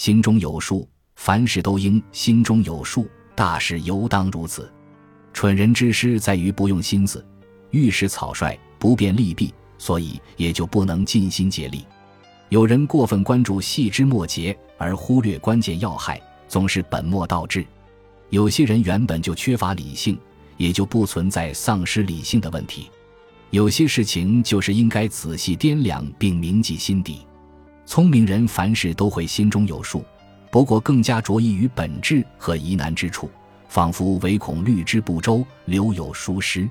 心中有数，凡事都应心中有数，大事尤当如此。蠢人之失在于不用心思，遇事草率，不便利弊，所以也就不能尽心竭力。有人过分关注细枝末节，而忽略关键要害，总是本末倒置。有些人原本就缺乏理性，也就不存在丧失理性的问题。有些事情就是应该仔细掂量并铭记心底。聪明人凡事都会心中有数，不过更加着意于本质和疑难之处，仿佛唯恐虑之不周，留有疏失。